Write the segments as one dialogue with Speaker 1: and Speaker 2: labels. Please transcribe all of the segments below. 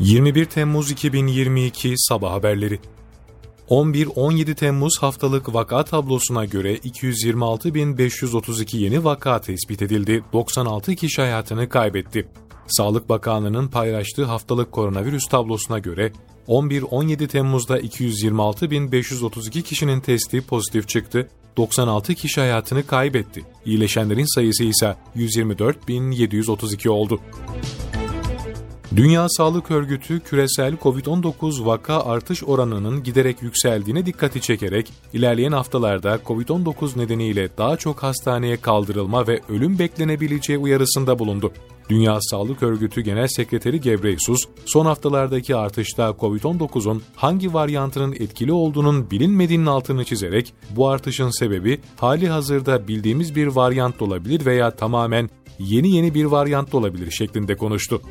Speaker 1: 21 Temmuz 2022 Sabah Haberleri 11-17 Temmuz haftalık vaka tablosuna göre 226.532 yeni vaka tespit edildi, 96 kişi hayatını kaybetti. Sağlık Bakanlığı'nın paylaştığı haftalık koronavirüs tablosuna göre 11-17 Temmuz'da 226.532 kişinin testi pozitif çıktı, 96 kişi hayatını kaybetti. İyileşenlerin sayısı ise 124.732 oldu. Dünya Sağlık Örgütü küresel COVID-19 vaka artış oranının giderek yükseldiğine dikkati çekerek ilerleyen haftalarda COVID-19 nedeniyle daha çok hastaneye kaldırılma ve ölüm beklenebileceği uyarısında bulundu. Dünya Sağlık Örgütü Genel Sekreteri Gebreyesus, son haftalardaki artışta COVID-19'un hangi varyantının etkili olduğunun bilinmediğinin altını çizerek bu artışın sebebi hali hazırda bildiğimiz bir varyant olabilir veya tamamen yeni yeni bir varyant olabilir şeklinde konuştu.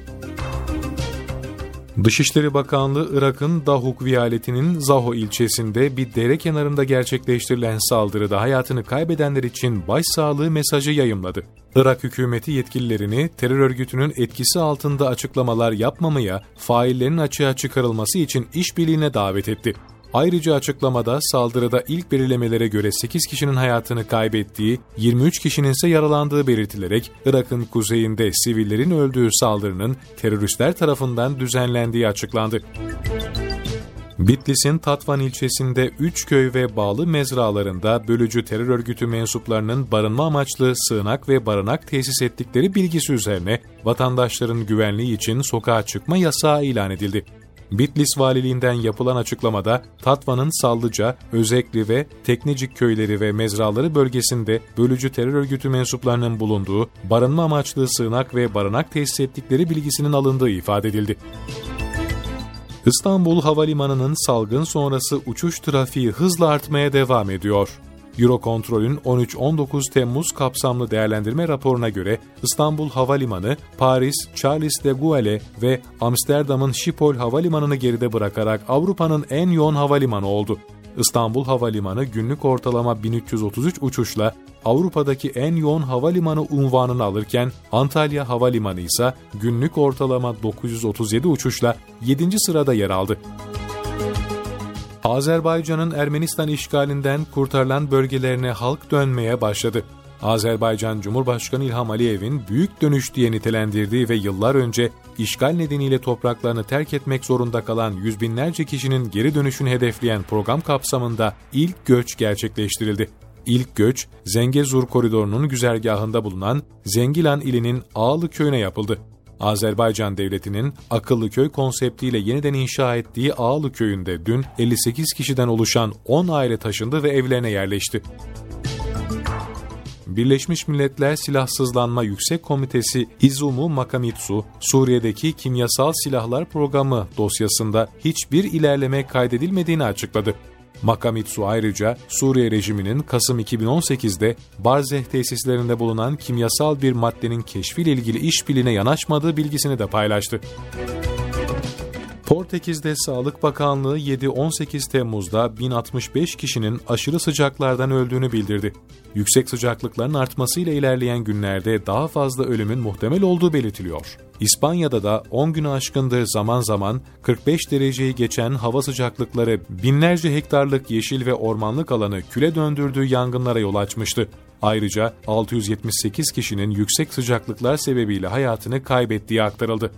Speaker 1: Dışişleri Bakanlığı Irak'ın Dahuk vilayetinin Zaho ilçesinde bir dere kenarında gerçekleştirilen saldırıda hayatını kaybedenler için başsağlığı mesajı yayımladı. Irak hükümeti yetkililerini terör örgütünün etkisi altında açıklamalar yapmamaya, faillerin açığa çıkarılması için işbirliğine davet etti. Ayrıca açıklamada saldırıda ilk belirlemelere göre 8 kişinin hayatını kaybettiği, 23 kişinin ise yaralandığı belirtilerek Irak'ın kuzeyinde sivillerin öldüğü saldırının teröristler tarafından düzenlendiği açıklandı. Bitlis'in Tatvan ilçesinde 3 köy ve bağlı mezralarında bölücü terör örgütü mensuplarının barınma amaçlı sığınak ve barınak tesis ettikleri bilgisi üzerine vatandaşların güvenliği için sokağa çıkma yasağı ilan edildi. Bitlis Valiliğinden yapılan açıklamada Tatvan'ın Sallıca, Özekli ve Teknecik köyleri ve mezraları bölgesinde bölücü terör örgütü mensuplarının bulunduğu barınma amaçlı sığınak ve barınak tesis ettikleri bilgisinin alındığı ifade edildi. İstanbul Havalimanı'nın salgın sonrası uçuş trafiği hızla artmaya devam ediyor. Eurocontrol'ün 13-19 Temmuz kapsamlı değerlendirme raporuna göre İstanbul Havalimanı, Paris, Charles de Gaulle ve Amsterdam'ın Schiphol Havalimanı'nı geride bırakarak Avrupa'nın en yoğun havalimanı oldu. İstanbul Havalimanı günlük ortalama 1333 uçuşla Avrupa'daki en yoğun havalimanı unvanını alırken Antalya Havalimanı ise günlük ortalama 937 uçuşla 7. sırada yer aldı. Azerbaycan'ın Ermenistan işgalinden kurtarılan bölgelerine halk dönmeye başladı. Azerbaycan Cumhurbaşkanı İlham Aliyev'in büyük dönüş diye nitelendirdiği ve yıllar önce işgal nedeniyle topraklarını terk etmek zorunda kalan yüz binlerce kişinin geri dönüşünü hedefleyen program kapsamında ilk göç gerçekleştirildi. İlk göç, Zengezur koridorunun güzergahında bulunan Zengilan ilinin Ağlı köyüne yapıldı. Azerbaycan Devleti'nin Akıllı Köy konseptiyle yeniden inşa ettiği Ağlı Köyü'nde dün 58 kişiden oluşan 10 aile taşındı ve evlerine yerleşti. Birleşmiş Milletler Silahsızlanma Yüksek Komitesi İzumu Makamitsu, Suriye'deki kimyasal silahlar programı dosyasında hiçbir ilerleme kaydedilmediğini açıkladı. Makamitsu ayrıca Suriye rejiminin Kasım 2018'de Barzeh tesislerinde bulunan kimyasal bir maddenin keşfiyle ilgili işbirliğine yanaşmadığı bilgisini de paylaştı. Portekiz'de Sağlık Bakanlığı 7-18 Temmuz'da 1065 kişinin aşırı sıcaklardan öldüğünü bildirdi. Yüksek sıcaklıkların artmasıyla ilerleyen günlerde daha fazla ölümün muhtemel olduğu belirtiliyor. İspanya'da da 10 günü aşkındır zaman zaman 45 dereceyi geçen hava sıcaklıkları binlerce hektarlık yeşil ve ormanlık alanı küle döndürdüğü yangınlara yol açmıştı. Ayrıca 678 kişinin yüksek sıcaklıklar sebebiyle hayatını kaybettiği aktarıldı.